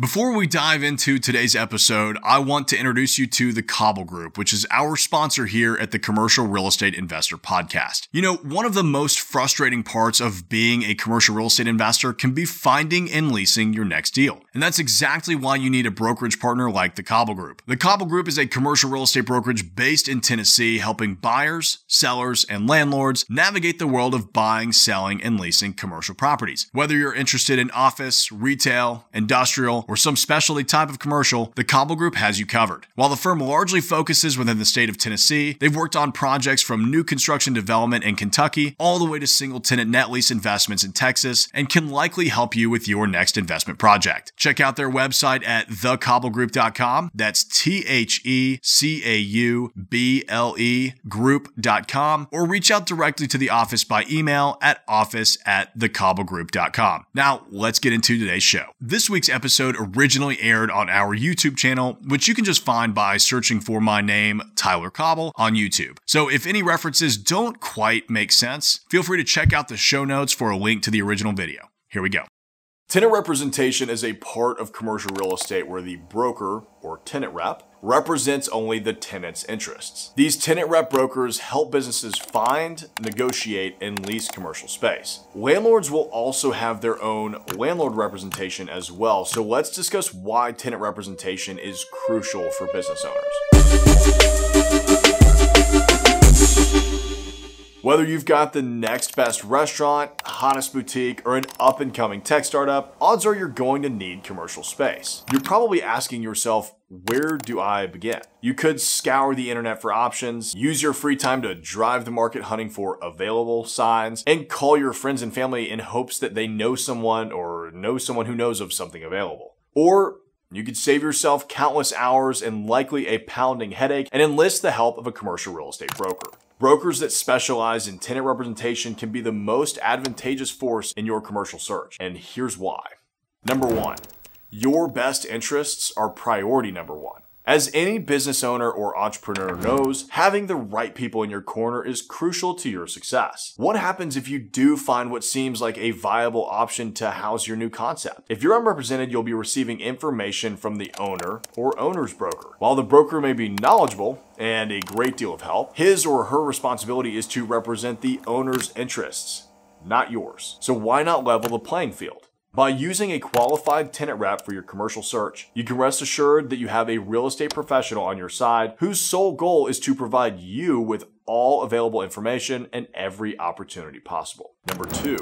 Before we dive into today's episode, I want to introduce you to the Cauble Group, which is our sponsor here at the Commercial Real Estate Investor Podcast. You know, one of the most frustrating parts of being a commercial real estate investor can be finding and leasing your next deal. And that's exactly why you need a brokerage partner like the Cauble Group. The Cauble Group is a commercial real estate brokerage based in Tennessee, helping buyers, sellers, and landlords navigate the world of buying, selling, and leasing commercial properties. Whether you're interested in office, retail, industrial, or some specialty type of commercial, the Cauble Group has you covered. While the firm largely focuses within the state of Tennessee, they've worked on projects from new construction development in Kentucky all the way to single tenant net lease investments in Texas and can likely help you with your next investment project. Check out their website at thecaublegroup.com. That's T H E C A U B L E group.com or reach out directly to the office by email at office at thecaublegroup.com. Now, let's get into today's show. This week's episode originally aired on our YouTube channel, which you can just find by searching for my name, Tyler Cauble, on YouTube. So if any references don't quite make sense, feel free to check out the show notes for a link to the original video. Here we go. Tenant representation is a part of commercial real estate where the broker or tenant rep represents only the tenant's interests. These tenant rep brokers help businesses find, negotiate, and lease commercial space. Landlords will also have their own landlord representation as well, so let's discuss why tenant representation is crucial for business owners. Whether you've got the next best restaurant, hottest boutique, or an up and coming tech startup, odds are you're going to need commercial space. You're probably asking yourself, where do I begin? You could scour the internet for options, use your free time to drive the market hunting for available signs, and call your friends and family in hopes that they know someone or know someone who knows of something available. Or you could save yourself countless hours and likely a pounding headache and enlist the help of a commercial real estate broker. Brokers that specialize in tenant representation can be the most advantageous force in your commercial search. And here's why. Number one, your best interests are priority number one. As any business owner or entrepreneur knows, having the right people in your corner is crucial to your success. What happens if you do find what seems like a viable option to house your new concept? If you're unrepresented, you'll be receiving information from the owner or owner's broker. While the broker may be knowledgeable and a great deal of help, his or her responsibility is to represent the owner's interests, not yours. So why not level the playing field? By using a qualified tenant rep for your commercial search, you can rest assured that you have a real estate professional on your side whose sole goal is to provide you with all available information and every opportunity possible. Number two,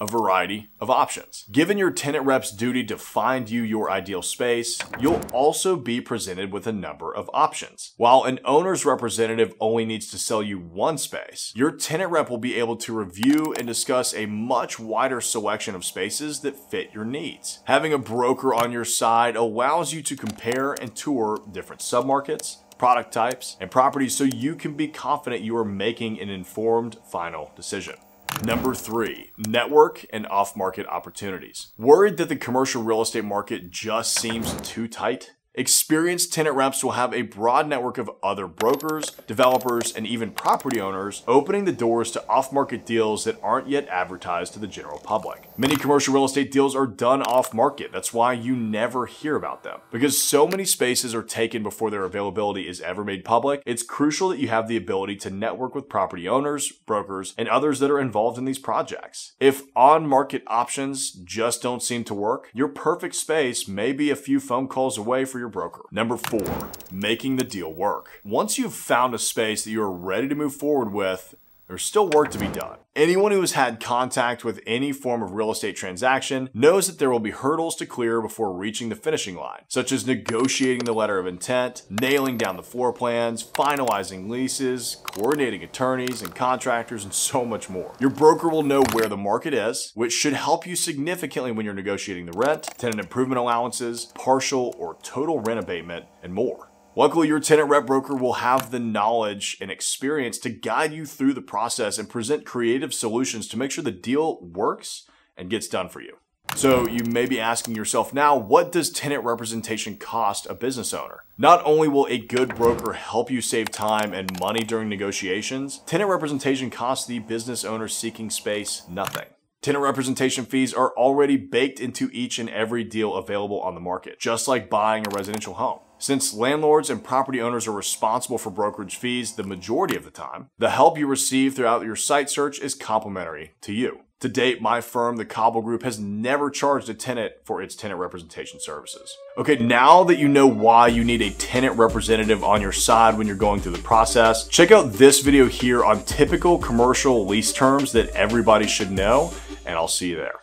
a variety of options. Given your tenant rep's duty to find you your ideal space, you'll also be presented with a number of options. While an owner's representative only needs to sell you one space, your tenant rep will be able to review and discuss a much wider selection of spaces that fit your needs. Having a broker on your side allows you to compare and tour different submarkets, product types, and properties so you can be confident you are making an informed final decision. Number three, network and off market opportunities. Worried that the commercial real estate market just seems too tight? Experienced tenant reps will have a broad network of other brokers, developers, and even property owners, opening the doors to off market deals that aren't yet advertised to the general public. Many commercial real estate deals are done off market. That's why you never hear about them. Because so many spaces are taken before their availability is ever made public, it's crucial that you have the ability to network with property owners, brokers, and others that are involved in these projects. If on market options just don't seem to work, your perfect space may be a few phone calls away for your your broker. Number four, making the deal work. Once you've found a space that you are ready to move forward with, there's still work to be done. Anyone who has had contact with any form of real estate transaction knows that there will be hurdles to clear before reaching the finishing line, such as negotiating the letter of intent, nailing down the floor plans, finalizing leases, coordinating attorneys and contractors, and so much more. Your broker will know where the market is, which should help you significantly when you're negotiating the rent, tenant improvement allowances, partial or total rent abatement, and more. Luckily, your tenant rep broker will have the knowledge and experience to guide you through the process and present creative solutions to make sure the deal works and gets done for you. So you may be asking yourself now, what does tenant representation cost a business owner? Not only will a good broker help you save time and money during negotiations, tenant representation costs the business owner seeking space nothing. Tenant representation fees are already baked into each and every deal available on the market, just like buying a residential home. Since landlords and property owners are responsible for brokerage fees the majority of the time, the help you receive throughout your site search is complimentary to you. To date, my firm, the Cauble Group, has never charged a tenant for its tenant representation services. Okay, now that you know why you need a tenant representative on your side when you're going through the process, check out this video here on typical commercial lease terms that everybody should know, and I'll see you there.